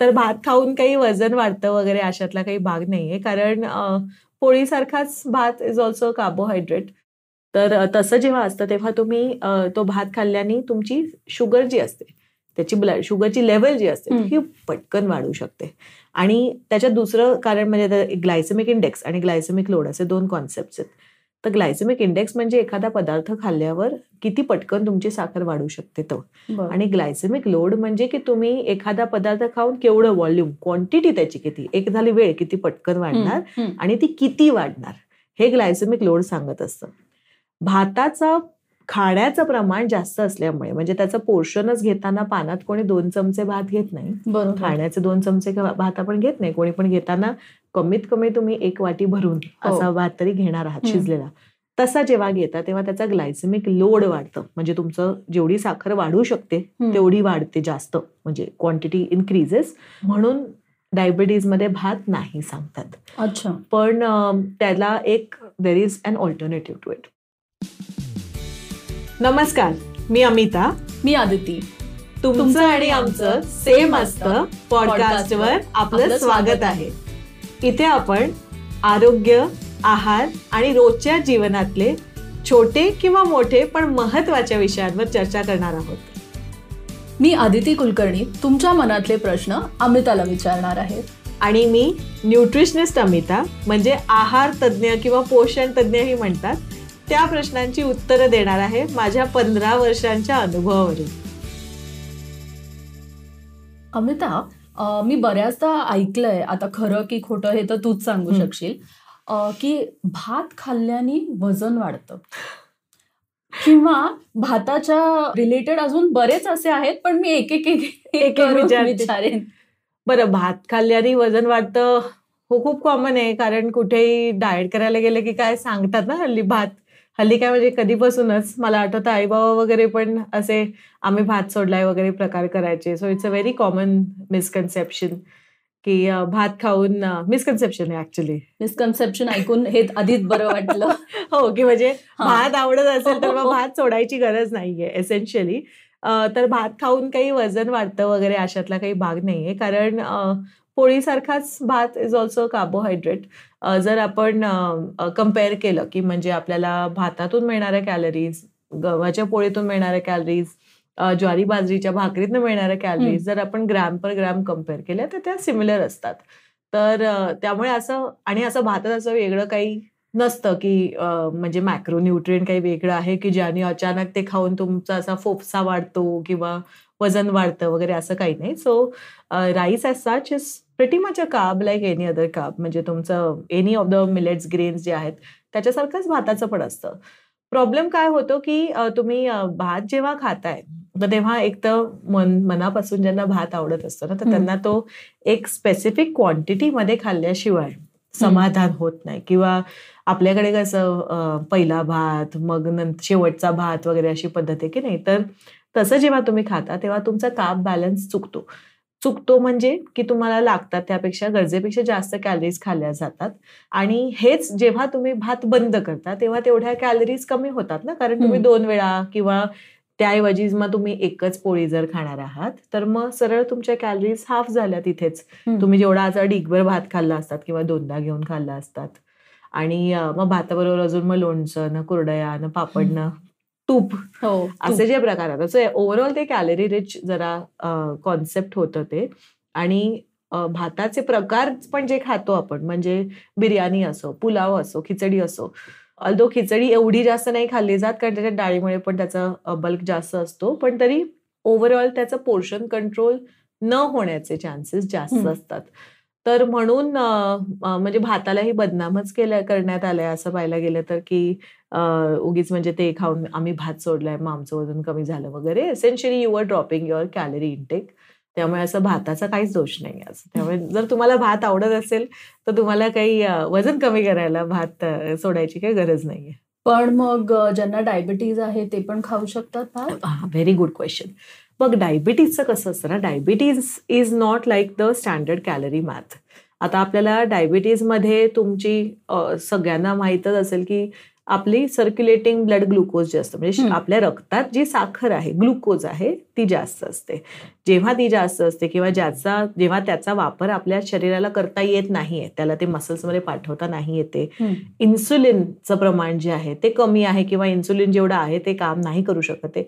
तर भात खाऊन काही वजन वाढतं वगैरे अशातला काही भाग नाहीये. कारण पोळीसारखाच भात इज ऑल्सो कार्बोहायड्रेट तर तसं जेव्हा असतं तेव्हा तुम्ही तो भात खाल्ल्याने तुमची शुगर जी असते त्याची ब्लड शुगरची लेवल जी असते ही पटकन वाढू शकते. आणि त्याच्यात दुसरं कारण म्हणजे ग्लायसेमिक इंडेक्स आणि ग्लायसेमिक लोड असे दोन कॉन्सेप्ट आहेत. तर ग्लायसेमिक इंडेक्स म्हणजे एखादा पदार्थ खाल्ल्यावर किती पटकन तुमची साखर वाढू शकते तो. आणि ग्लायसेमिक लोड म्हणजे की तुम्ही एखादा पदार्थ खाऊन केवढं व्हॉल्यूम क्वांटिटी त्याची किती एक झाली वेळ किती पटकन वाढणार आणि ती किती वाढणार हे ग्लायसेमिक लोड सांगत असतं. भाताचा खाण्याचं प्रमाण जास्त असल्यामुळे म्हणजे त्याचं पोर्शनच घेताना पानात कोणी दोन चमचे भात घेत नाही. खाण्याचे दोन चमचे भात आपण घेत नाही कोणी पण घेताना कमीत कमी तुम्ही एक वाटी भरून हो. असा भात तरी घेणार आहात शिजलेला. तसा जेव्हा घेता तेव्हा त्याचा ग्लायसेमिक लोड वाढतं. म्हणजे तुमचं जेवढी साखर वाढू शकते तेवढी वाढते जास्त. म्हणजे क्वांटिटी इन्क्रीजेस म्हणून डायबिटीजमध्ये भात नाही सांगतात. अच्छा. पण त्याला एक there is an alternative to it नमस्कार मी अमिता. मी आदिती. तुमचं आणि आमचं सेम असतं पॉडकास्टवर आपलं स्वागत आहे. इथे आपण आरोग्य आहार आणि रोजच्या जीवनातले छोटे किंवा मोठे पण महत्त्वाच्या विषयांवर चर्चा करणार आहोत. मी आदिती कुलकर्णी तुमच्या मनातले प्रश्न अमिताला विचारणार आहे. आणि मी न्यूट्रिशनिस्ट अमिता म्हणजे आहार तज्ज्ञ किंवा पोषण तज्ज्ञही म्हणतात त्या प्रश्नांची उत्तरं देणार आहे माझ्या पंधरा वर्षांच्या अनुभवावरून. अमिता मी बऱ्याचदा ऐकलंय आता खरं की खोटं हे तर तूच सांगू शकशील की भात खाल्ल्याने वजन वाढतं. किंवा भाताच्या रिलेटेड अजून बरेच असे आहेत पण मी एक एक एक विचारेन. बरं भात खाल्ल्याने वजन वाढतं हो खूप कॉमन आहे कारण कुठेही डाएट करायला गेलं की काय सांगतात ना हल्ली भात? हल्ली काय म्हणजे कधीपासूनच मला आठवतं आई बाबा वगैरे पण असे आम्ही भात सोडलाय वगैरे प्रकार करायचे. So it's a very common misconception की भात खाऊन मिसकन्सेप्शन आहे ऍक्च्युली मिसकन्सेप्शन ऐकून हे आधीच बरं वाटलं. हो की म्हणजे भात आवडत असेल तर मग भात सोडायची गरज नाहीये एसेन्शियली तर भात खाऊन काही वजन वाढतं वगैरे अशातला काही भाग नाहीये. कारण पोळीसारखाच भात इज ऑल्सो कार्बोहायड्रेट जर आपण कंपेअर केलं की म्हणजे आपल्याला भातातून मिळणाऱ्या कॅलरीज गव्हाच्या पोळीतून मिळणाऱ्या कॅलरीज ज्वारी बाजरीच्या भाकरीतून मिळणाऱ्या कॅलरीज जर आपण ग्रॅम पर ग्रॅम कंपेअर केल्या तर त्या सिमिलर असतात. तर त्यामुळे असं आणि असं भातात असं वेगळं काही नसतं की म्हणजे मॅक्रो न्यूट्रिएंट काही वेगळं आहे की ज्याने अचानक ते खाऊन तुमचा असा फोफसा वाढतो किंवा वजन वाढतं वगैरे असं काही नाही. So rice as such is pretty much a carb like any other carb म्हणजे तुमचं any of the millets grains जे आहेत त्याच्यासारखंच भाताचं पण असतं. प्रॉब्लेम काय होतो की तुम्ही भात जेव्हा खाताय तर तेव्हा एक तर मन मनापासून ज्यांना भात आवडत असतो ना तर त्यांना तो एक स्पेसिफिक क्वांटिटीमध्ये खाल्ल्याशिवाय समाधान होत नाही. किंवा आपल्याकडे कसं पहिला भात मग नंतर शेवटचा भात वगैरे अशी पद्धत आहे की नाही तर तसं जेव्हा तुम्ही खाता तेव्हा तुमचा काप बॅलन्स चुकतो. चुकतो म्हणजे की तुम्हाला लागतात त्यापेक्षा गरजेपेक्षा जास्त कॅलरीज खाल्ल्या जातात. आणि हेच जेव्हा तुम्ही भात बंद करता तेव्हा तेवढ्या कॅलरीज कमी होतात ना. कारण तुम्ही दोन वेळा किंवा त्याऐवजी मग तुम्ही एकच पोळी जर खाणार आहात तर मग सरळ तुमच्या कॅलरीज हाफ झाल्या तिथेच. तुम्ही जेवढा आज डिगभर भात खाल्ला असतात किंवा दोनदा घेऊन खाल्ला असतात. आणि मग भाताबरोबर अजून मग लोणचं न कुरडया न पापड न तूप. हो असे जे प्रकार आहेत. असं ओव्हरऑल ते कॅलरी रिच जरा कॉन्सेप्ट होतं ते. आणि भाताचे प्रकार पण जे खातो आपण म्हणजे बिर्याणी असो पुलाव असो खिचडी असो अल्दो खिचडी एवढी जास्त नाही खाल्ली जात कारण त्याच्या डाळीमुळे पण त्याचा बल्क जास्त असतो. पण तरी ओव्हरऑल त्याचं पोर्शन कंट्रोल न होण्याचे चान्सेस जास्त असतात. तर म्हणून म्हणजे भातालाही बदनामच केल्या करण्यात आलंय असं पाहायला गेलं तर की उगीच म्हणजे ते खाऊन आम्ही भात सोडलाय मग आमचं वजन कमी झालं वगैरे. Essentially you are dropping your calorie intake त्यामुळे असं भाताचा काहीच दोष नाही असं त्यामुळे जर तुम्हाला भात आवडत असेल तर तुम्हाला काही वजन कमी करायला भात सोडायची काही गरज नाहीये. पण मग ज्यांना डायबिटीज आहे ते पण खाऊ शकतात व्हेरी गुड क्वेश्चन मग डायबिटीजचं कसं असतं ना diabetes is not like the standard calorie math आता आपल्याला डायबिटीजमध्ये तुमची सगळ्यांना माहीतच असेल की आपली सर्क्युलेटिंग ब्लड ग्लुकोज जे असतं म्हणजे. आपल्या रक्तात जी साखर आहे ग्लुकोज आहे ती जास्त असते जेव्हा ती जास्त असते किंवा ज्याचा जेव्हा त्याचा वापर आपल्या शरीराला करता येत नाहीये त्याला ते मसल्समध्ये पाठवता नाही येते. इन्सुलिनचं प्रमाण जे आहे ते कमी आहे किंवा इन्सुलिन जेवढं आहे ते काम नाही करू शकत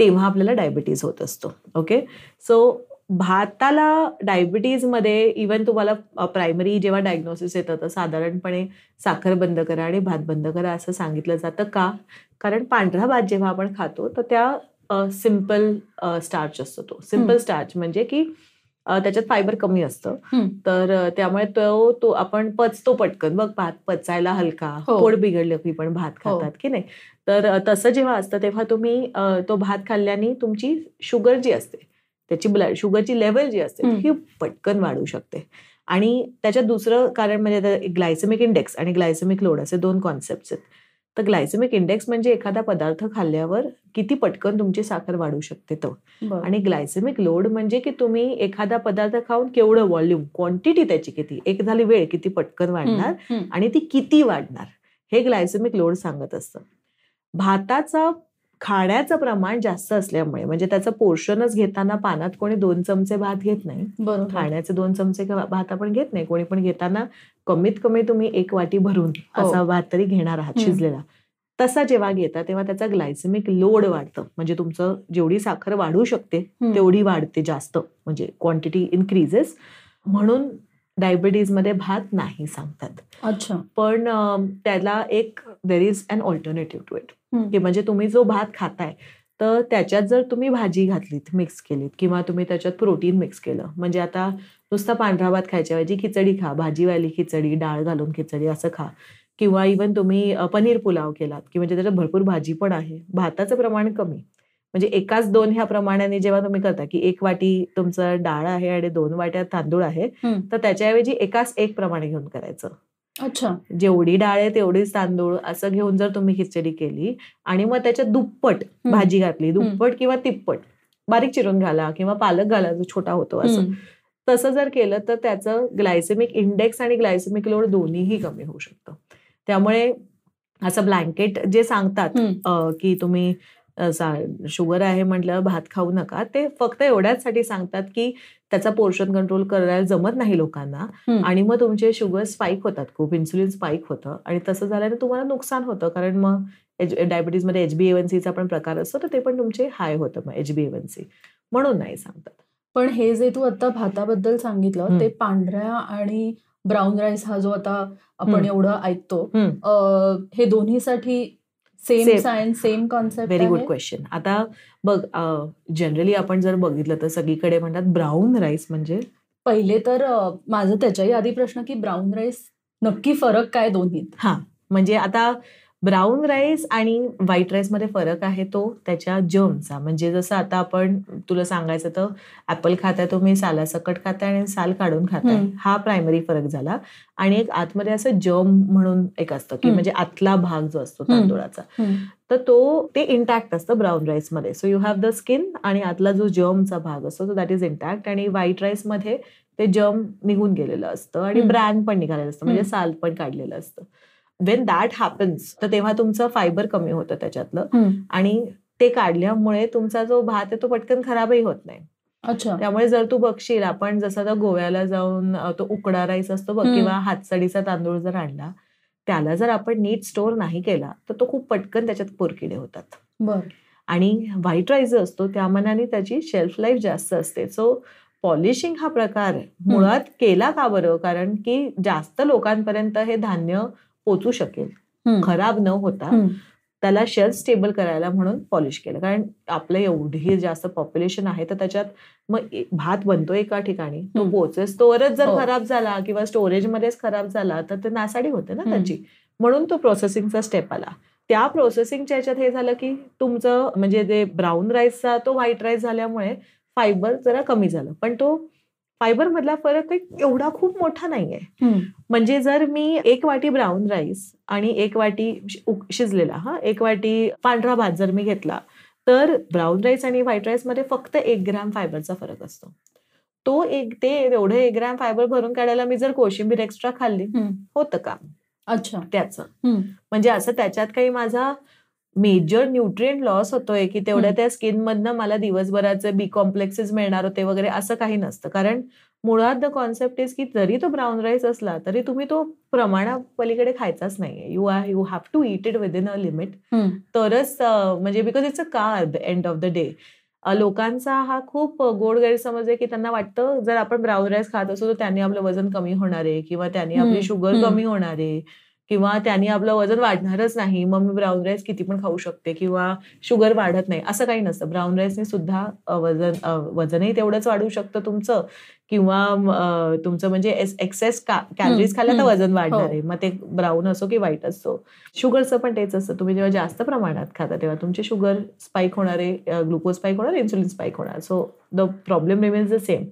तेव्हा आपल्याला डायबिटीज होत असतो ओके सो भाताला डायबिटीजमध्ये इवन तुम्हाला प्रायमरी जेव्हा डायग्नोसिस येतं तर साधारणपणे साखर बंद करा आणि भात बंद करा असं सांगितलं जातं का कारण पांढरा भात जेव्हा आपण खातो तर त्या सिंपल स्टार्च असतो तो सिंपल. स्टार्च म्हणजे की त्याच्यात फायबर कमी असतं. तर त्यामुळे तो तो आपण पचतो पटकन बघ भात पचायला हलका हो. पोट बिघडलं की पण भात हो. खातात की नाही तर तसं जेव्हा असतं तेव्हा तुम्ही तो भात खाल्ल्याने तुमची शुगर जी असते त्याची ब्लड शुगरची लेवल जी असते. ही पटकन वाढू शकते आणि त्याच्यात दुसरं कारण म्हणजे ग्लायसेमिक इंडेक्स आणि ग्लायसेमिक लोड असे दोन कॉन्सेप्ट आहेत तर ग्लायसेमिक इंडेक्स म्हणजे एखादा पदार्थ खाल्ल्यावर किती पटकन तुमची साखर वाढू शकते तो. आणि ग्लायसेमिक लोड म्हणजे की तुम्ही एखादा पदार्थ खाऊन केवढं व्हॉल्यूम क्वांटिटी त्याची किती एक झाली वेळ किती पटकन वाढणार. आणि ती किती वाढणार हे ग्लायसेमिक लोड सांगत असतं भाताचं खाण्याचं प्रमाण जास्त असल्यामुळे म्हणजे त्याचं पोर्शनच घेताना पानात कोणी दोन चमचे भात घेत नाही. बरोबर. खाण्याचे दोन चमचे का- भात आपण घेत नाही. कोणी पण घेताना कमीत कमी तुम्ही एक वाटी भरून हो. असा भात तरी घेणार आहात. शिजलेला. तसा जेव्हा घेता तेव्हा त्याचा ग्लायसेमिक लोड वाढतं. म्हणजे तुमचं जेवढी साखर वाढू शकते. तेवढी वाढते जास्त. म्हणजे क्वांटिटी इन्क्रीजेस म्हणून डायबिटीजमध्ये भात नाही सांगतात. अच्छा. पण त्याला एक there is an alternative to it. की म्हणजे तुम्ही जो भात खाताय तर त्याच्यात जर तुम्ही भाजी घातलीत मिक्स केलीत किंवा तुम्ही त्याच्यात प्रोटीन मिक्स केलं म्हणजे आता नुसता पांढरा भात खायच्याऐवजी खिचडी खा भाजीवाली खिचडी डाळ घालून खिचडी असं खा. किंवा इवन तुम्ही पनीर पुलाव केलात की म्हणजे त्याच्यात भरपूर भाजी पण आहे. भाताचं प्रमाण कमी. म्हणजे एकाच दोन ह्या प्रमाणाने जेव्हा तुम्ही करता की एक वाटी तुमचं डाळ आहे आणि दोन वाट्या तांदूळ आहे. तर त्याच्याऐवजी एकाच एक प्रमाणे घेऊन करायचं. अच्छा. जेवढी डाळ आहे तेवढीच तांदूळ असं घेऊन जर तुम्ही खिचडी केली आणि मग त्याच्यात दुप्पट. भाजी घातली दुप्पट किंवा तिप्पट बारीक चिरून घाला किंवा पालक घाला जो छोटा होतो असं. तसं जर केलं तर त्याचं ग्लायसेमिक इंडेक्स आणि ग्लायसेमिक लोड दोन्हीही कमी होऊ शकतं. त्यामुळे असं ब्लँकेट जे सांगतात की तुम्ही शुगर आहे म्हटलं भात खाऊ नका. ते फक्त एवढ्याचसाठी सांगतात की त्याचा पोर्शन कंट्रोल करायला जमत नाही लोकांना. आणि मग तुमचे शुगर स्पाईक होतात खूप इन्सुलिन स्पाईक होतं. आणि तसं झाल्याने तुम्हाला नुकसान होतं. कारण मग डायबिटीजमध्ये एच बी एव्हनसीचा पण प्रकार असतो तर ते पण तुमचे हाय होतं मग एच बी एव्हनसी म्हणून नाही सांगतात. पण हे जे तू आता भाताबद्दल सांगितलं. ते पांढऱ्या आणि ब्राऊन राईस हा जो आता आपण. एवढं ऐकतो हे दोन्हीसाठी same Same. Science same concept very good question आता बघ जनरली आपण जर बघितलं तर सगळीकडे म्हणतात ब्राऊन राईस म्हणजे? पहिले तर माझं त्याच्याही आधी प्रश्न की ब्राऊन राईस नक्की फरक काय दोन्हीत? हा. म्हणजे आता ब्राऊन राईस आणि व्हाईट राईसमध्ये फरक आहे तो त्याच्या जर्मचा म्हणजे जसं आता आपण तुला सांगायचं तर ऍपल खाताय तुम्ही सालासकट खाताय आणि साल काढून खाताय. हा प्रायमरी फरक झाला आणि एक आतमध्ये असं जर्म म्हणून एक असतं की. म्हणजे आतला भाग जो असतो. तांदूळाचा तर तो ते इंटॅक्ट असतं brown राईसमध्ये so you have the skin आणि आतला जो जर्मचा भाग असतो तो दॅट इज इंटॅक्ट आणि व्हाईट राईसमध्ये ते जर्म निघून गेलेलं असतं आणि. ब्रँड पण निघालेलं असतं म्हणजे. साल पण काढलेलं असतं वेन दॅट हॅपन्स तर तेव्हा तुमचं फायबर कमी होतं त्याच्यातलं. आणि ते काढल्यामुळे तुमचा जो भात आहे तो पटकन खराबही होत नाही. अच्छा. त्यामुळे जर तू बघशील आपण जसं आता गोव्याला जाऊन तो उकडा राईस असतो बघ. किंवा हातसडीचा तांदूळ जर आणला त्याला जर आपण नीट स्टोअर नाही केला तर तो खूप पटकन त्याच्यात पोरकिडे होतात. बर. आणि व्हाईट राईस जो असतो त्या मनाने त्याची शेल्फ लाईफ जास्त असते. सो पॉलिशिंग हा प्रकार मुळात केला का बरं? कारण की जास्त लोकांपर्यंत हे धान्य पोचू शकेल. खराब न होता त्याला शेल्फ स्टेबल करायला म्हणून पॉलिश केलं. कारण आपलं एवढी जास्त पॉप्युलेशन आहे तर त्याच्यात मग भात बनतो एका ठिकाणी तो. पोचेस तोवरच जर हो. खराब झाला किंवा स्टोरेजमध्येच खराब झाला तर ते नासाडी होते ना. त्याची. म्हणून तो प्रोसेसिंगचा स्टेप आला. त्या प्रोसेसिंगच्या ह्याच्यात हे झालं की तुमचं म्हणजे जे ब्राऊन राईसचा तो व्हाईट राईस झाल्यामुळे फायबर जरा कमी झालं. पण तो फायबर मधला फरक एवढा खूप मोठा नाहीये. म्हणजे जर मी एक वाटी ब्राऊन राईस आणि एक वाटी शिजलेला हा एक वाटी पांढरा भात जर मी घेतला तर ब्राऊन राईस आणि व्हाईट राईसमध्ये फक्त एक ग्रॅम फायबरचा फरक असतो. तो एक ते एवढं एक ग्रॅम फायबर भरून काढायला मी जर कोशिंबीर एक्स्ट्रा खाल्ली होतं काम अच्छा. त्याचं. म्हणजे असं त्याच्यात काही माझा मेजर न्यूट्रिएंट लॉस होतोय की तेवढ्या. त्या स्किन मधनं मला दिवसभराचे बी कॉम्प्लेक्सेस मिळणार होते वगैरे असं काही नसतं कारण मुळात द कॉन्सेप्ट इज की जरी तो ब्राऊन राईस असला तरी तुम्ही तो प्रमाणा पलीकडे खायचाच नाहीये you are you have to eat it within a limit. तरच म्हणजे because it's a carb end of the day लोकांचा हा खूप गोड गैरसमज आहे की त्यांना वाटतं जर आपण ब्राऊन राईस खात असू तर त्यांनी आपलं वजन कमी होणार आहे किंवा त्यांनी आपली शुगर. कमी होणार आहे किंवा त्यांनी आपलं वजन वाढणारच नाही मग मी ब्राऊन राईस किती पण खाऊ शकते किंवा शुगर वाढत नाही असं काही नसतं. ब्राऊन राईसने सुद्धा वजन वजनही तेवढंच वाढू शकतं तुमचं. किंवा तुमचं म्हणजे एक्सेस कॅलरीज खाल्ल्या तर. वजन वाढणार हो. आहे. मग ते ब्राऊन असो की व्हाईट असो. शुगरचं पण तेच असतं. तुम्ही जेव्हा जास्त प्रमाणात खाता तेव्हा तुमची शुगर स्पाईक होणार आहे ग्लुकोज स्पाईक होणार इन्सुलिन स्पाईक होणार. So the problem remains the same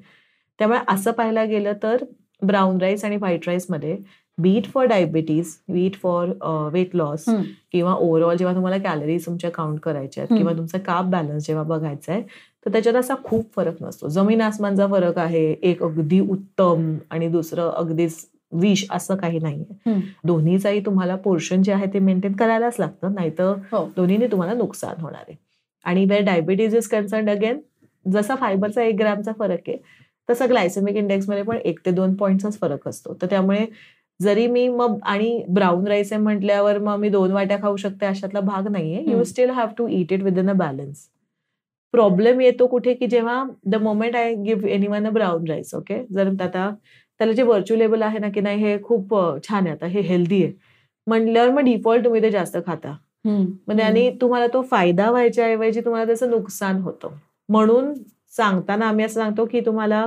त्यामुळे असं पाहायला गेलं तर ब्राऊन राईस आणि white राईसमध्ये bit for diabetes bit for weight loss. किंवा ओव्हरऑल जेव्हा तुम्हाला कॅलरीज तुमच्या काउंट करायच्या आहेत. किंवा तुमचा काप बॅलन्स जेव्हा बघायचा आहे तर त्याच्यात असा खूप फरक नसतो जमीन आसमानचा फरक आहे एक अगदी उत्तम आणि दुसरं अगदीच विष असं काही नाहीये. दोन्हीचाही तुम्हाला पोर्शन जे आहे ते मेंटेन करायलाच लागतं नाहीतर हो. दोन्हीने तुम्हाला नुकसान होणार आहे आणि where diabetes is concern again जसा फायबरचा एक ग्रॅमचा फरक आहे तसा ग्लायसेमिक इंडेक्समध्ये पण एक ते दोन पॉईंटचाच फरक असतो तर त्यामुळे जरी मी मग आणि ब्राऊन राईस आहे म्हटल्यावर मग मी दोन वाट्या खाऊ शकते अशातला भाग नाहीये. You. Still have to eat it within a balance problem येतो कुठे की जेव्हा the moment I give anyone a brown rice okay जर आता त्याला जे व्हर्च्युलेबल आहे ना की नाही हे खूप छान आहे आता हे हेल्दी आहे. म्हणल्यावर मग डिफॉल्ट तुम्ही ते जास्त खाता. म्हणजे आणि तुम्हाला तो फायदा व्हायच्या ऐवजी तुम्हाला त्याचं नुकसान होतं. म्हणून सांगताना आम्ही असं सांगतो की तुम्हाला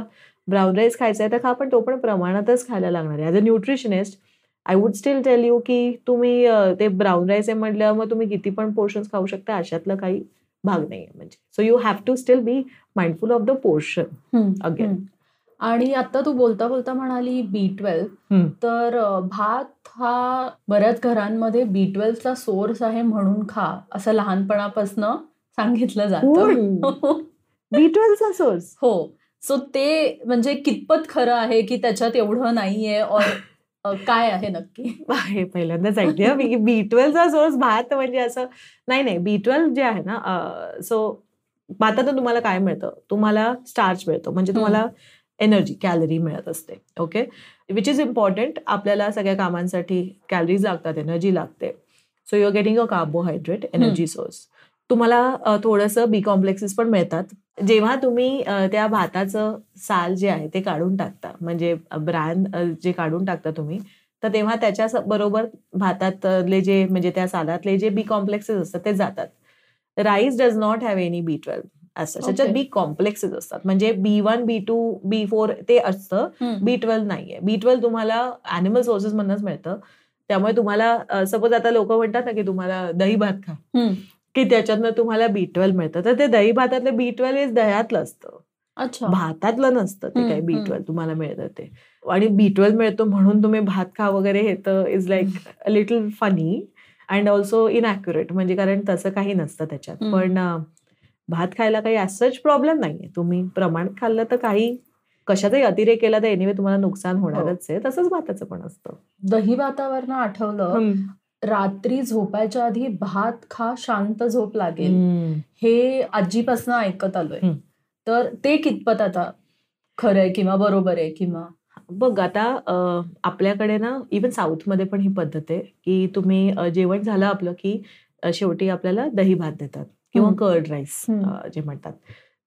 ब्राऊन राईस खायचा आहे तर खा पण तो पण प्रमाणातच खायला लागणार आहे. As a nutritionist I would still tell you की तुम्ही ते ब्राऊन राईस आहे म्हटल्यावर मग तुम्ही किती पण पोर्शन्स खाऊ शकता अशातलं काही भाग नाही आहे म्हणजे. So you have to still be mindful of the portion. Hmm. आणि आता तू बोलता बोलता म्हणाली बी ट्वेल्व. तर भात हा बऱ्याच घरांमध्ये बी ट्वेल्वचा सोर्स आहे म्हणून खा असं लहानपणापासून सांगितलं जातं. बी ट्वेल्वचा सोर्स हो. सो ते म्हणजे कितपत खरं आहे की त्याच्यात एवढं नाहीये और काय आहे नक्की? हे पहिल्यांदाच ऐकते मी बी ट्वेल्वचा सोर्स भात म्हणजे असं नाही नाही बी ट्वेल्व जे आहे ना सो भातातून तुम्हाला काय मिळतं? तुम्हाला स्टार्च मिळतो. म्हणजे तुम्हाला एनर्जी कॅलरी मिळत असते. ओके विच इज इम्पॉर्टंट आपल्याला सगळ्या कामांसाठी कॅलरीज लागतात एनर्जी लागते. So you're getting a carbohydrate energy source तुम्हाला थोडंसं बी कॉम्प्लेक्सेस पण मिळतात. जेव्हा तुम्ही त्या भाताचं साल जे आहे ते काढून टाकता म्हणजे ब्रॅन जे काढून टाकता तुम्ही तर तेव्हा त्याच्या बरोबर भातातले जे म्हणजे त्या सालातले जे बी कॉम्प्लेक्सेस असतात ते जातात. Rice does not have any B twelve असं त्याच्यात. बी कॉम्प्लेक्सेस असतात. म्हणजे B one B two B four ते असतं. बी ट्वेल्व नाहीये. बी ट्वेल्व तुम्हाला अॅनिमल सोर्सेस मधनच मिळतं. त्यामुळे तुम्हाला सपोज आता लोक म्हणतात ना की तुम्हाला दही भात खा. की त्याच्यातनं तुम्हाला बी ट्वेल्व मिळतं. तर ते दही भातातलं बी ट्वेल्व इज दह्यातलं असतं. अच्छा. भातातलं नसतं ते काही बी. ट्वेल्व तुम्हाला मिळतं ते. आणि बी ट्वेल्व मिळतो म्हणून तुम्ही भात खा वगैरे हे तर is like a little funny and also inaccurate म्हणजे कारण तसं काही नसतं त्याच्यात. पण भात खायला काही सच प्रॉब्लेम नाहीये. तुम्ही प्रमाणात खाल्लं तर काही कशाचाही अतिरेक केला तर एनिवे तुम्हाला नुकसान हो. होणारच आहे. तसंच भाताचं पण असतं. दही भातावरनं आठवलं. रात्री झोपायच्या आधी भात खा शांत झोप लागेल. हे आजीपासून ऐकत आलोय. तर ते कितपत आता खरंय किंवा बरोबर आहे किंवा बघ आता आपल्याकडे ना इवन साऊथमध्ये पण ही पद्धत आहे की तुम्ही जेवण झालं आपलं की शेवटी आपल्याला दही भात देतात किंवा. Curd rice. जे म्हणतात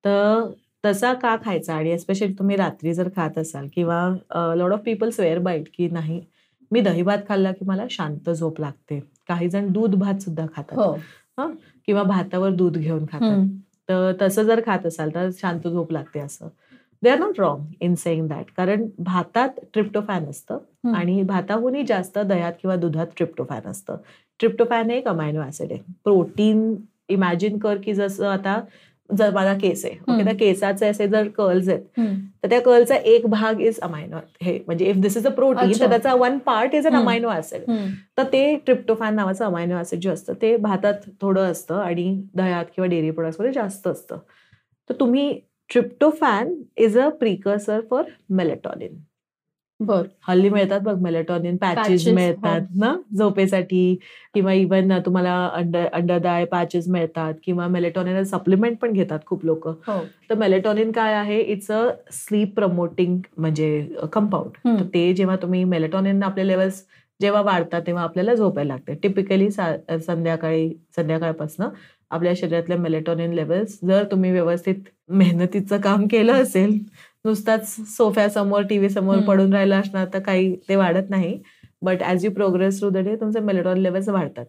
तर तसा का खायचा आणि एस्पेशली तुम्ही रात्री जर खात असाल किंवा lot of people swear by it की नाही मी दही भात खाल्ला की मला शांत झोप लागते. काही जण दूध भात सुद्धा खातात. हो. किंवा भातावर दूध घेऊन खातात. तर तसं जर खात असाल तर शांत झोप लागते असं. They are not wrong in saying that कारण भातात ट्रिप्टोफॅन असतं. आणि भाताहूनही जास्त दह्यात किंवा दुधात ट्रिप्टोफॅन असतं. ट्रिप्टोफॅन हे एक अमायनो ऍसिड आहे. प्रोटीन इमॅजिन कर की जसं आता जर माझा केस आहे ओके. त्या केसाचे असे जर कर्ल्स आहेत. तर त्या कर्लचा एक भाग इज अमायनो हे म्हणजे if this is a protein. तर त्याचा one part is an. Amino acid hmm. तर ते ट्रिप्टोफॅन नावाचं अमायनो ऍसिड जे असतं ते भातात थोडं असतं आणि दह्यात किंवा डेअरी प्रोडक्ट्समध्ये जास्त असतं तर तुम्ही tryptophan is a precursor for melatonin बर हल्ली मिळतात बघ मेलेटॉनिन पॅचेस मिळतात हो. ना झोपेसाठी. किंवा इवन तुम्हाला under under the eye patches मिळतात किंवा मेलेटॉनिन सप्लिमेंट पण घेतात खूप लोक. हो. तर मेलेटॉनिन काय आहे? इट्स अ स्लीप प्रमोटिंग म्हणजे कंपाऊंड. तर ते जेव्हा तुम्ही मेलेटॉनिन आपले लेवल्स जेव्हा वाढतात तेव्हा आपल्याला झोपायला लागते. टिपिकली संध्याकाळी संध्याकाळपासून आपल्या शरीरातले मेलेटॉनिन लेवल्स जर तुम्ही व्यवस्थित मेहनतीचं काम केलं असेल नुसताच सोफ्यासमोर टीव्ही समोर. पडून राहिला असणार तर काही ते वाढत नाही but as you progress through the day तुमचे मेलेटॉनिन लेवल्स वाढतात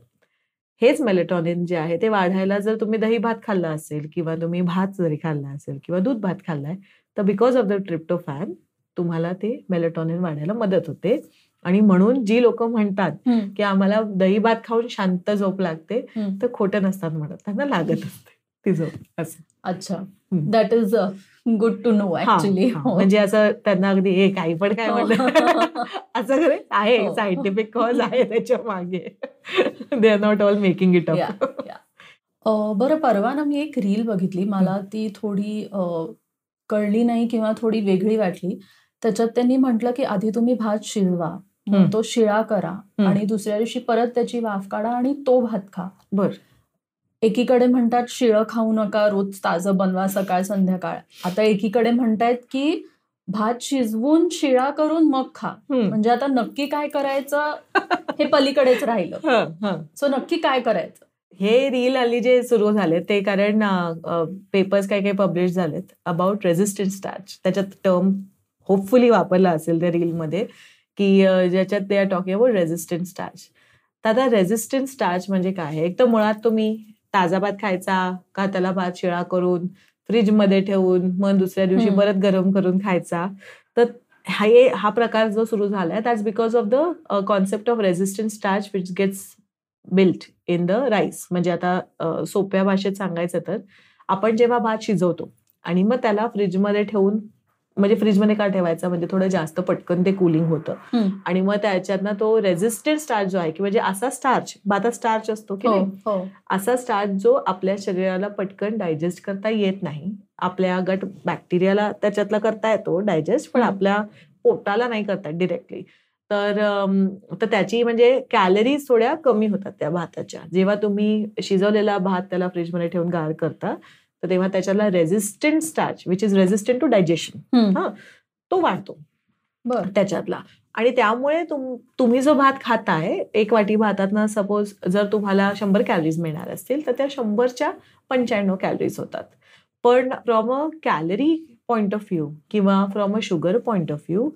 हेच मेलेटॉनिन जे आहे ते वाढायला जर तुम्ही दही भात खाल्ला असेल किंवा तुम्ही भात जरी खाल्ला असेल किंवा दूध भात खाल्लाय तर बिकॉज ऑफ द ट्रिप्टोफॅन तुम्हाला ते मेलेटॉनिन वाढायला मदत होते आणि म्हणून जी लोक म्हणतात. की आम्हाला दही भात खाऊन शांत झोप लागते. तर खोटं नसतात म्हणत त्यांना लागत असते ती झोप असं अच्छा. That is good to know हा, ऍक्च्युली हा. म्हणजे असं त्यांना अगदी हे काही पण काय म्हणलं असं खरं आहे हो. सायंटिफिक कॉज आहे त्याच्यामागे. They are not all making it up बरं परवा ना मी एक रील बघितली. मला ती थोडी कळली नाही किंवा थोडी वेगळी वाटली. त्याच्यात त्यांनी म्हटलं की आधी तुम्ही भात शिजवा. तो शिळा करा आणि दुसऱ्या दिवशी परत त्याची वाफ काढा आणि तो भात खा. बर. एकीकडे म्हणतात शिळं खाऊ नका रोज ताजं बनवा सकाळ संध्याकाळ. आता एकीकडे म्हणतायत की भात शिजवून शिळा करून मग खा. म्हणजे आता नक्की काय करायचं हे पलीकडेच राहिलं. सो नक्की काय करायचं? हे रील आली जे सुरू झाले ते कारण पेपर्स काही काही पब्लिश झालेत अबाउट रेझिस्टंट स्टार्च त्याच्यात टर्म होपफुली वापरला असेल त्या रीलमध्ये की ज्याच्यात ते are talking about resistant starch तर आता रेझिस्टंट स्टार्च म्हणजे काय? आहे एक तर मुळात तुम्ही ताजा भात खायचा का त्याला भात शिळा करून फ्रीजमध्ये ठेवून मग दुसऱ्या दिवशी. परत गरम करून खायचा तर हे हा प्रकार जो सुरू झालाय that's because of the concept of resistant starch which gets built in the rice म्हणजे आता सोप्या भाषेत सांगायचं तर आपण जेव्हा भात शिजवतो आणि मग त्याला फ्रीजमध्ये ठेवून म्हणजे फ्रीजमध्ये का ठेवायचा? म्हणजे थोडं जास्त पटकन ते कुलिंग होतं. आणि मग त्याच्यातनं तो रेझिस्टंट स्टार्च जो आहे की म्हणजे असा स्टार्च भातात स्टार्च असतो की हो नाही? हो. असा स्टार्च जो आपल्या शरीराला पटकन डायजेस्ट करता येत नाही. आपल्या गट बॅक्टेरियाला त्याच्यातला करता येतो डायजेस्ट पण. आपल्या पोटाला नाही करता डिरेक्टली तर त्याची म्हणजे कॅलरीज थोड्या कमी होतात त्या भाताच्या. जेव्हा तुम्ही शिजवलेला भात त्याला फ्रीजमध्ये ठेवून गार करता तर तेव्हा त्याच्याला resistant starch which is resistant to digestion hmm. तो वाढतो. बर. त्याच्यातला. आणि त्यामुळे तुम तुम्ही जो भात खाताय एक वाटी भातातनं सपोज जर तुम्हाला शंभर कॅलरीज मिळणार असतील तर त्या शंभरच्या पंच्याण्णव कॅलरीज होतात. पण from a calorie point of view किंवा from a sugar point of view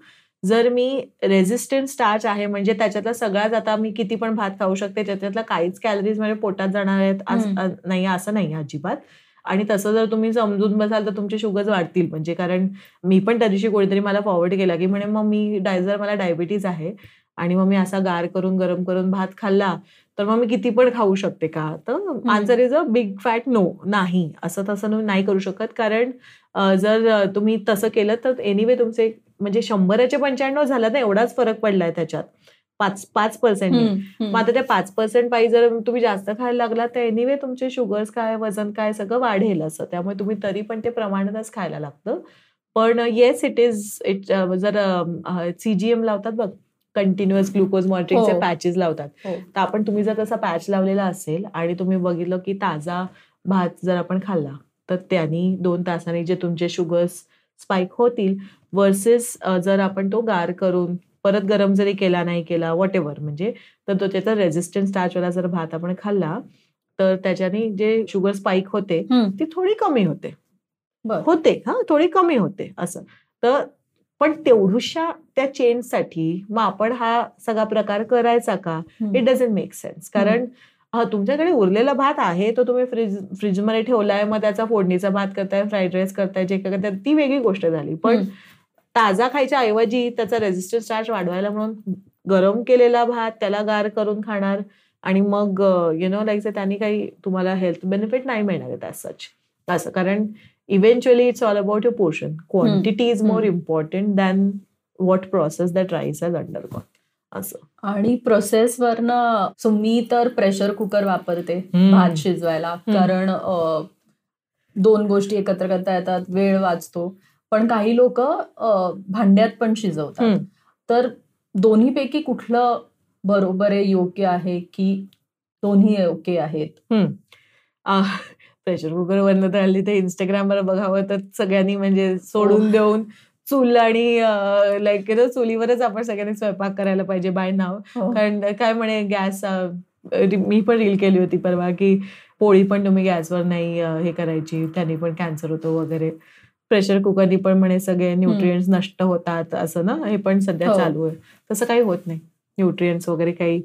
जर मी रेझिस्टंट स्टार्च आहे म्हणजे त्याच्यातला सगळाच आता मी किती पण भात खाऊ शकते त्याच्यातला काहीच कॅलरीज माझ्या पोटात जाणार आहेत नाही असं नाही अजिबात. आणि तसं जर तुम्ही समजून बसाल तर तुमचे शुगर्स वाढतील. म्हणजे कारण मी पण त्या दिवशी कोणीतरी मला फॉरवर्ड केला की म्हणे मग मी डाय जर मला डायबिटीज आहे आणि मग मी असा गार करून गरम करून भात खाल्ला तर मग मी किती पण खाऊ शकते का? तर answer is a big fat no नाही. असं तसं नाही करू शकत. कारण जर तुम्ही तसं केलं तर एनिवे तुमचे म्हणजे शंभराचे पंच्याण्णव झालं ना एवढाच फरक पडलाय त्याच्यात. पाच पाच पर्सेंट. मग आता त्या पाच पर्सेंट पायी जर तुम्ही जास्त खायला लागला तर एनिवे तुमचे शुगर्स काय वजन काय सगळं वाढेल असं त्यामुळे तुम्ही तरी पण ते प्रमाणातच खायला लागतं पण येस इट इज इट जर सीजीएम लावतात बघ कंटिन्युअस ग्लुकोज मॉनिटरिंगचे. पॅचेस लावतात हो. तर आपण तुम्ही जर तसा पॅच लावलेला असेल आणि तुम्ही बघितलं की ताजा भात जर आपण खाल्ला तर त्यांनी दोन तासांनी जे तुमचे शुगर्स स्पाइक होतील वर्सेस जर आपण तो गार करून परत गरम जरी केला नाही केला वॉट एव्हर म्हणजे तर तो त्याचा रेझिस्टंट स्टार्चवाला जर भात आपण खाल्ला तर त्याच्याने जे शुगर स्पाइक होते. ती थोडी कमी होते. होते हा थोडी कमी होते असं तर पण तेवढूशा त्या चेंजसाठी मग आपण हा सगळा प्रकार करायचा का. इट डझंट मेक सेन्स कारण हा तुमच्याकडे उरलेला भात आहे तो तुम्ही फ्रीज फ्रीजमध्ये ठेवलाय मग त्याचा फोडणीचा भात करताय फ्राईड राईस करताय जे काय करताय ती वेगळी गोष्ट झाली पण. ताजा खायच्या ऐवजी त्याचा रेझिस्टन्स स्टार्च वाढवायला म्हणून गरम केलेला भात त्याला गार करून खाणार आणि मग यु नो लाईक त्यांनी काही तुम्हाला हेल्थ बेनिफिट नाही मिळणार आहे सच असं कारण eventually it's all about your portion quantity is more. Important than what process that rice has undergone असं. आणि प्रोसेस वरनं सो मी तर प्रेशर कुकर वापरते. भात शिजवायला. कारण दोन गोष्टी एकत्र करता येतात वेळ वाचतो. पण काही लोक भांड्यात पण शिजवतात. तर दोन्हीपैकी कुठलं बरोबर आहे योग्य आहे की दोन्ही ओके आहेत प्रेशर कुकर वरनं तर हल्ली ते इंस्टाग्रामवर बघावं तर सगळ्यांनी म्हणजे सोडून हो. देऊन चूल आणि लाईक चुलीवरच आपण सगळ्यांनी स्वयंपाक करायला पाहिजे बाय नाव हो. कारण काय म्हणे गॅस मी पण रील केली होती परवा की पोळी पण तुम्ही गॅसवर नाही हे करायची त्यांनी पण कॅन्सर होतो वगैरे प्रेशर कुकरनी पण म्हणे सगळे न्यूट्रिएंट्स नष्ट होतात असं ना? हे पण सध्या हो. चालू आहे. तसं काही होत नाही. न्यूट्रिएंट्स वगैरे काही.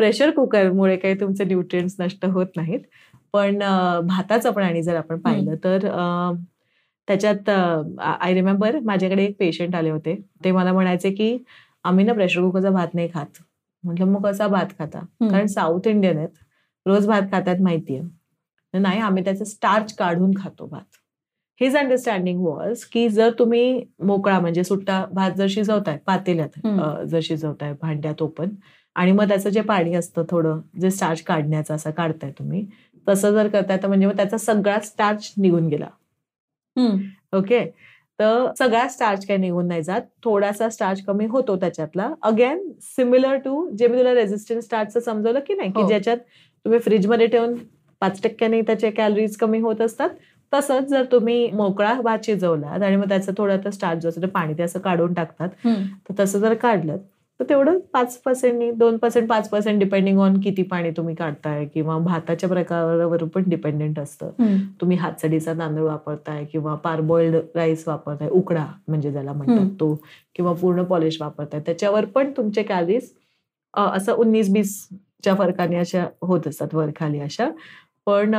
प्रेशर कुकरमुळे काही तुमचे न्यूट्रिएंट्स नष्ट होत नाहीत. पण भाताचं पण आणि जर आपण पाहिलं तर त्याच्यात आय रिमेंबर माझ्याकडे एक पेशंट आले होते. ते मला म्हणायचे की आम्ही ना प्रेशर कुकरचा भात नाही खात. म्हटलं मग कसा भात खाता. कारण साऊथ इंडियन आहेत. रोज भात खातात माहितीये. नाही आम्ही त्याचं स्टार्च काढून खातो भात. हिज अंडरस्टँडिंग वॉज की जर तुम्ही मोकळा म्हणजे सुट्टा भात जर शिजवताय पातेल्यात जर शिजवताय भांड्यात ओपन आणि मग त्याचं जे पाणी असतं थोडं जे स्टार्च काढण्याचं असं काढताय तुम्ही तसं जर करताय तर म्हणजे मग त्याचा सगळा स्टार्च निघून गेला. ओके? तर सगळा स्टार्च काही निघून नाही जात. थोडासा स्टार्च कमी होतो त्याच्यातला. अगेन सिमिलर टू जे मी तुला रेझिस्टन्स स्टार्चचं समजवलं की नाही की हो. ज्याच्यात तुम्ही फ्रीजमध्ये ठेवून पाच टक्क्याने त्याचे कॅलरीज कमी होत असतात तसंच जर तुम्ही मोकळा भात शिजवलात आणि मग त्याचं थोडं स्टार्च जो असतं ते पाणी ते असं काढून टाकतात. तर तसं जर काढलं तर तेवढं पाच पर्सेंटनी दोन पर्सेंट पाच पर्सेंट डिपेंडिंग ऑन किती पाणी तुम्ही काढताय किंवा भाताच्या प्रकारावर पण डिपेंडेंट असतं. तुम्ही हातसडीचा तांदूळ वापरताय किंवा पारबॉइल्ड राईस वापरताय उकडा म्हणजे ज्याला म्हणतात. तो किंवा पूर्ण पॉलिश वापरताय त्याच्यावर पण तुमचे कॅलरीज असं उन्नीस बीसच्या फरकाने अशा होत असतात वर खाली अशा पण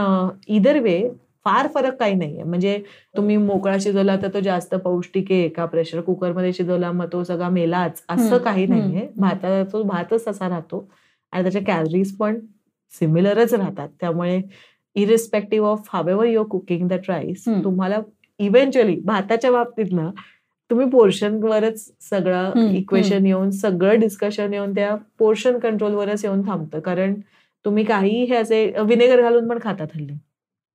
इधर वे फार फरक काही नाहीये. म्हणजे तुम्ही मोकळा शिजवला तर तो जास्त पौष्टिक आहे का प्रेशर कुकरमध्ये शिजवला मग तो सगळा मेलाच असं काही. नाहीये. भाता तो भातच तसा राहतो. आणि त्याच्या कॅलरीज पण सिमिलरच राहतात. त्यामुळे irrespective of however you're cooking that rice. तुम्हाला इव्हेंच्युअली भाताच्या बाबतीत ना तुम्ही पोर्शनवरच सगळं इक्वेशन येऊन सगळं डिस्कशन येऊन त्या पोर्शन कंट्रोलवरच येऊन थांबतं. कारण तुम्ही काही हे असे विनेगर घालून पण खातात हल्ली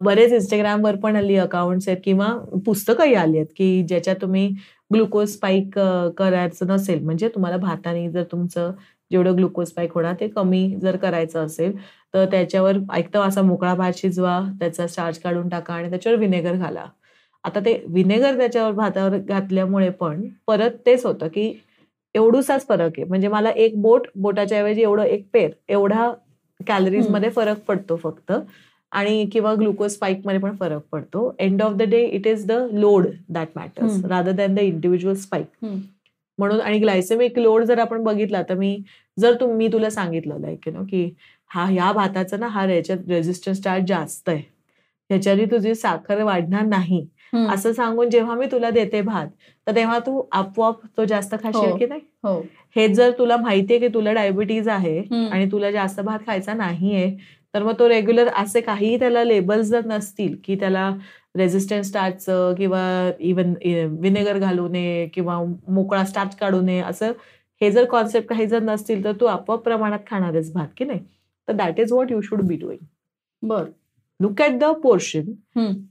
बरेच इंस्टाग्रामवर पण हल्ली अकाउंट्स आहेत किंवा पुस्तकंही आली आहेत की ज्याच्यात तुम्ही ग्लुकोज स्पाईक करायचं नसेल. म्हणजे तुम्हाला भाताने जर तुमचं जेवढं ग्लुकोज स्पाईक होणार ते कमी जर करायचं असेल तर त्याच्यावर ऐकतं असा मोकळा भात शिजवा त्याचा स्टार्च काढून टाका आणि त्याच्यावर विनेगर घाला. आता ते विनेगर त्याच्यावर भातावर घातल्यामुळे पण परत तेच होतं की एवढूसाच फरक आहे. म्हणजे मला एक बोट बोटाच्या ऐवजी एवढं एक पेर एवढा कॅलरीजमध्ये फरक पडतो फक्त. आणि किंवा ग्लुकोज स्पाईकमध्ये पण फरक पडतो end of the day it is the load that matters. Rather than the individual spike. म्हणून आणि ग्लायसेमिक लोड जर आपण बघितला तर मी जर तुम मी तुला सांगितलं लाईक यु नो की हा ह्या भाताचा ना हा याच्यात रेजिस्टन्स स्टार्ट जास्त आहे ह्याच्याने तुझी साखर वाढणार नाही. असं सांगून जेव्हा मी तुला देते भात तर तेव्हा तू आपोआप तो जास्त खाशील हो. की नाही हो हे जर तुला माहितीये की तुला डायबिटीज आहे. आणि तुला जास्त भात खायचा नाहीये तर मग तो रेग्युलर असे काहीही त्याला लेबल्स जर नसतील की त्याला रेझिस्टन्स स्टार्चचं किंवा इवन विनेगर घालू नये किंवा मोकळा स्टार्च काढू नये असं हे जर कॉन्सेप्ट काही जर नसतील तर तू आपोआप प्रमाणात खाणार आहेस भात की नाही? तर that is what you should be doing बर. Look at the portion.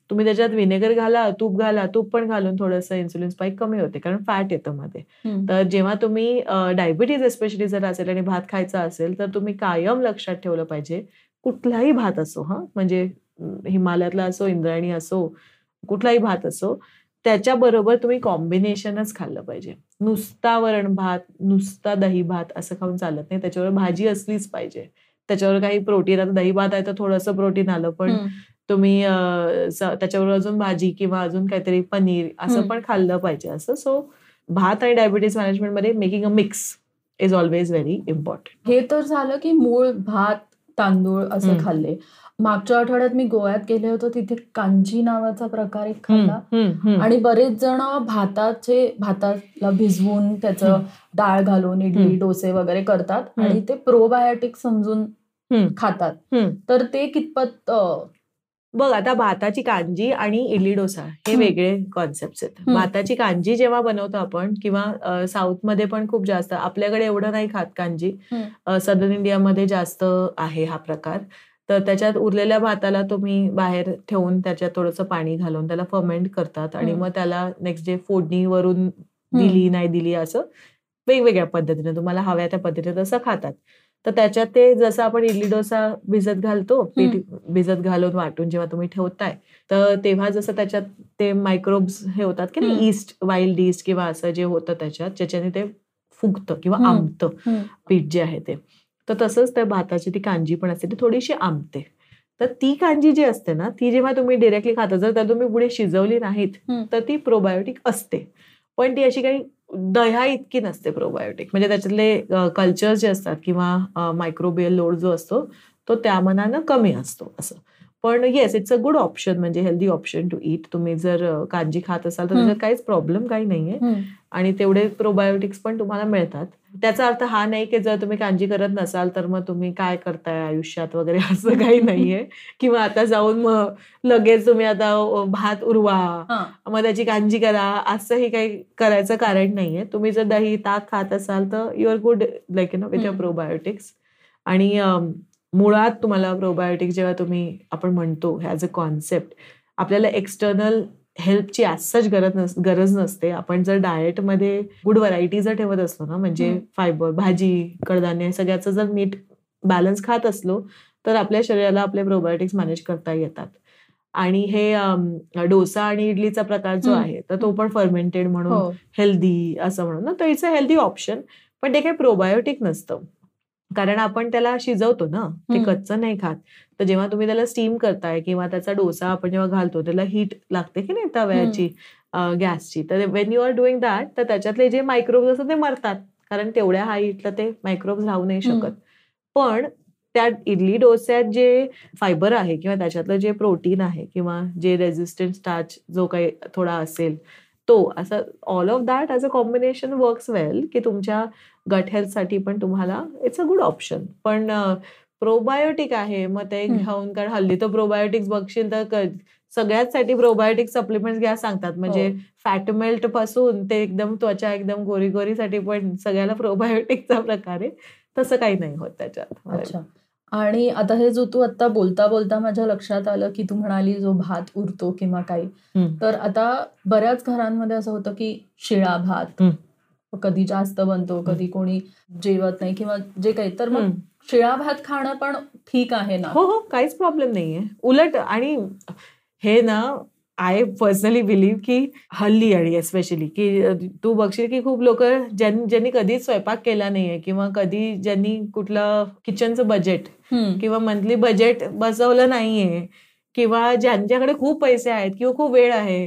तुम्ही त्याच्यात विनेगर घाला तूप घाला तूप पण घालून थोडंसं इन्सुलिन स्पाईक कमी होते कारण फॅट येतं मध्ये. तर जेव्हा तुम्ही डायबिटीज एस्पेशली जर असेल आणि भात खायचा असेल तर तुम्ही कायम लक्षात ठेवलं पाहिजे कुठलाही भात असो हा म्हणजे हिमालयातला असो इंद्रायणी असो कुठलाही भात असो त्याच्याबरोबर तुम्ही कॉम्बिनेशनच खाल्लं पाहिजे. नुसता वरण भात नुसता दही भात असं खाऊन चालत नाही. त्याच्यावर भाजी असलीच पाहिजे. त्याच्यावर काही प्रोटीन आता दही भात आहे तर थोडंसं प्रोटीन आलं पण. तुम्ही त्याच्यावर अजून भाजी किंवा अजून काहीतरी पनीर असं. पण खाल्लं पाहिजे असं. सो भात आणि diabetes मॅनेजमेंटमध्ये making a mix is always very important हे तर झालं की मूळ भात तांदूळ असे. खाल्ले मागच्या आठवड्यात मी गोव्यात गेले होते तिथे कांजी नावाचा प्रकार एक खाल्ला आणि बरेच जण भाताचे भाताला भिजवून त्याचं. डाळ घालून इडली. डोसे वगैरे करतात. आणि ते प्रोबायोटिक समजून. खातात. तर ते कितपत बघ आता भाताची कांजी आणि इडली डोसा हे. वेगळे कॉन्सेप्ट आहेत. भाताची कांजी जेव्हा बनवतो आपण किंवा साऊथमध्ये पण खूप जास्त आपल्याकडे एवढं नाही खात कांजी. सदर्न इंडियामध्ये जास्त आहे हा प्रकार तर त्याच्यात उरलेल्या भाताला तुम्ही बाहेर ठेवून त्याच्यात थोडंसं पाणी घालून त्याला फर्मेंट करतात आणि. मग त्याला नेक्स्ट डे फोडणीवरून दिली नाही दिली असं वेगवेगळ्या पद्धतीने तुम्हाला हव्या त्या पद्धतीने तसं खातात तर त्याच्यात ते जसं आपण इडली डोसा भिजत घालतो पीठ भिजत घालून वाटून जेव्हा तुम्ही ठेवताय तर तेव्हा जसं त्याच्यात ते मायक्रोब्स हे होतात की नाही ईस्ट वाईल्ड ईस्ट किंवा असं जे होतं त्याच्यात ज्याच्याने ते फुगतं किंवा. आंबतं हम्म. पीठ जे आहे ते तर तसंच त्या भाताची ती कांजी पण असते ती थोडीशी आंबते तर ती कांजी जी असते ना ती जेव्हा तुम्ही डिरेक्टली खाता जर त्या तुम्ही पुढे शिजवली नाहीत. तर ती प्रोबायोटिक असते पण ती अशी काही दह्या इतकी नसते प्रोबायोटिक म्हणजे त्याच्यातले कल्चर जे असतात किंवा मायक्रोबियल लोड जो असतो तो त्या मनानं कमी असतो असं पण yes it's a good option म्हणजे हेल्दी ऑप्शन टू ईट तुम्ही जर कांजी खात असाल तर. त्याच्यात काहीच प्रॉब्लेम काही नाहीये. आणि तेवढे प्रोबायोटिक्स पण तुम्हाला मिळतात त्याचा अर्थ हा नाही की जर तुम्ही कांजी करत नसाल तर मग तुम्ही काय करताय आयुष्यात वगैरे असं काही नाहीये किंवा आता जाऊन मग लगेच तुम्ही आता भात उरवा. मग त्याची कांजी करा असंही काही करायचं कारण नाहीये तुम्ही जर दही ताक खात असाल तर you are good like you know with your. Probiotics आणि मुळात तुम्हाला प्रोबायोटिक जेव्हा तुम्ही आपण म्हणतो ॲज अ कॉन्सेप्ट आपल्याला एक्सटर्नल हेल्पची सच गरज नस गरज नसते. आपण जर डाएटमध्ये गुड व्हरायटी जर ठेवत असलो ना म्हणजे. फायबर भाजी कडधान्य सगळ्याचं जर नीट बॅलन्स खात असलो तर आपल्या शरीराला आपले प्रोबायोटिक्स मॅनेज करता येतात. आणि हे डोसा आणि इडलीचा प्रकार जो. आहे तर तो पण फर्मेंटेड म्हणून हो. हेल्दी असं म्हणून. ना तर इट्स अ हेल्दी ऑप्शन पण ते काही प्रोबायोटिक नसतं. कारण आपण त्याला शिजवतो ना ते. कच्चं नाही खात. तर जेव्हा तुम्ही त्याला स्टीम करताय किंवा त्याचा डोसा आपण जेव्हा घालतो त्याला हीट लागते की नाही तव्याची गॅसची. तर when you are doing that तर त्याच्यातले जे मायक्रोब्स असतात ते मरतात. कारण तेवढ्या हाईटला ते मायक्रोब्स राहू नाही. शकत. पण त्या इडली डोस्यात जे फायबर आहे किंवा त्याच्यातलं जे प्रोटीन आहे किंवा जे रेझिस्टंट स्टार्च जो काही थोडा असेल तो. असं all of that as a combination works well की तुमच्या गट हेल्थसाठी पण तुम्हाला इट्स अ गुड ऑप्शन पण प्रोबायोटिक आहे मग ते. घेऊन कारण हल्ली तर प्रोबायोटिक्स बघशील तर सगळ्याचसाठी प्रोबायोटिक सप्लिमेंट्स घ्या सांगतात. म्हणजे हो. फॅट मेल्टपासून ते एकदम त्वचा एकदम गोरी गोरीसाठी पण सगळ्याला प्रोबायोटिकचा प्रकार आहे. तसं काही नाही होत त्याच्यात. अच्छा. आणि आता हे जो तू आता बोलता बोलता माझ्या लक्षात आलं की तू म्हणाली जो भात उरतो किंवा काही. तर आता बऱ्याच घरांमध्ये असं होतं की शिळा भात कधी जास्त बनतो कधी कोणी जेवत नाही किंवा जे काही तर मग. शिळा भात खाणं पण ठीक आहे ना हो हो काहीच प्रॉब्लेम नाहीये उलट आणि हे ना आय पर्सनली बिलीव्ह की हल्ली आणि एस्पेशली की तू बघशील की खूप लोक ज्यांनी ज्यांनी कधीच स्वयंपाक केला नाहीये किंवा कधी ज्यांनी कुठलं किचनचं बजेट. किंवा मंथली बजेट बसवलं नाहीये किंवा ज्यांच्याकडे खूप पैसे आहेत किंवा खूप वेळ आहे.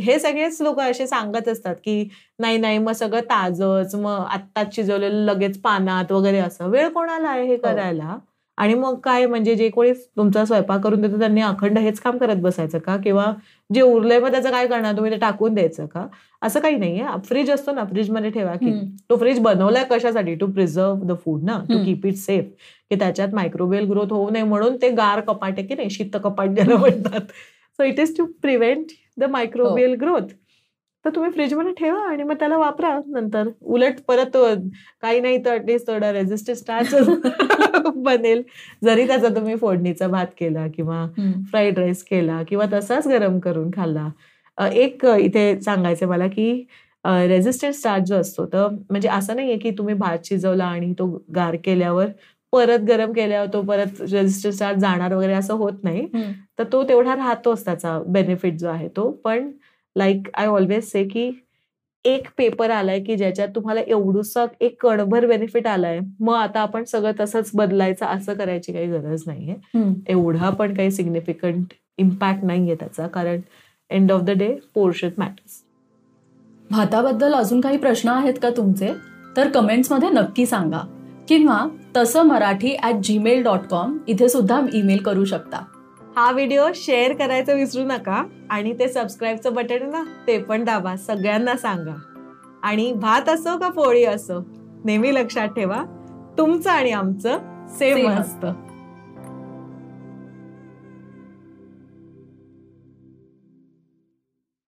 हे सगळेच लोक असे सांगत असतात की नाही नाही मग सगळं ताजच मग आत्ताच शिजवलेलं लगेच पानात वगैरे असं वेळ कोणाला आहे हे करायला आणि मग काय म्हणजे जे कोणी तुमचा स्वयंपाक करून देतो त्यांनी अखंड हेच काम करत बसायचं का? किंवा जे उरलंय मग त्याचं काय करणार? तुम्ही ते टाकून द्यायचं का? असं काही नाहीये. फ्रीज असतो ना फ्रीजमध्ये ठेवा की. तो फ्रीज बनवलाय कशासाठी? टू प्रिझर्व द फूड ना? टू. कीप इट सेफ की त्याच्यात मायक्रोवेल ग्रोथ होऊ नये म्हणून ते गार कपाट आहे की नाही? शीत कपाट ज्याला म्हणतात. So it is to prevent the microbial growth तर तुम्ही फ्रीजमध्ये ठेवा आणि मग त्याला वापरा नंतर. उलट परत काही नाही तर ऍटलिस्ट थोडा रेजिस्टंट स्टार्च बनेल. जरी त्याचा तुम्ही फोडणीचा भात केला किंवा. फ्राईड राईस केला किंवा तसाच गरम करून खाल्ला. एक इथे सांगायचं मला की रेझिस्टंट स्टार्च जो असतो तर म्हणजे असं नाहीये की तुम्ही भात शिजवला आणि तो गार केल्यावर परत गरम केल्यावर तो परत रेझिस्टंट स्टार्च जाणार वगैरे असं होत नाही. तर तो तेवढा राहतोच त्याचा बेनिफिट जो आहे तो. पण लाईक आय ऑलवेज से की एक पेपर आलाय की ज्याच्यात तुम्हाला एवढूसा एक कणभर बेनिफिट आलाय. मग आता आपण सगळं तसंच बदलायचं असं करायची काही गरज नाहीये. एवढा पण काही सिग्निफिकंट इम्पॅक्ट नाहीये त्याचा. कारण end of the day portion matters भाताबद्दल अजून काही प्रश्न आहेत का तुमचे? तर कमेंट्समध्ये नक्की सांगा. किंवा तसं Marathi at Gmail dot com इथे सुद्धा ईमेल करू शकता. हा व्हिडिओ शेअर करायचं विसरू नका आणि ते सबस्क्राईबचं बटन ना ते पण दाबा. सगळ्यांना सांगा. आणि भात असो का पोळी असो नेहमी लक्षात ठेवा तुमचं आणि आमचं सेम असतं.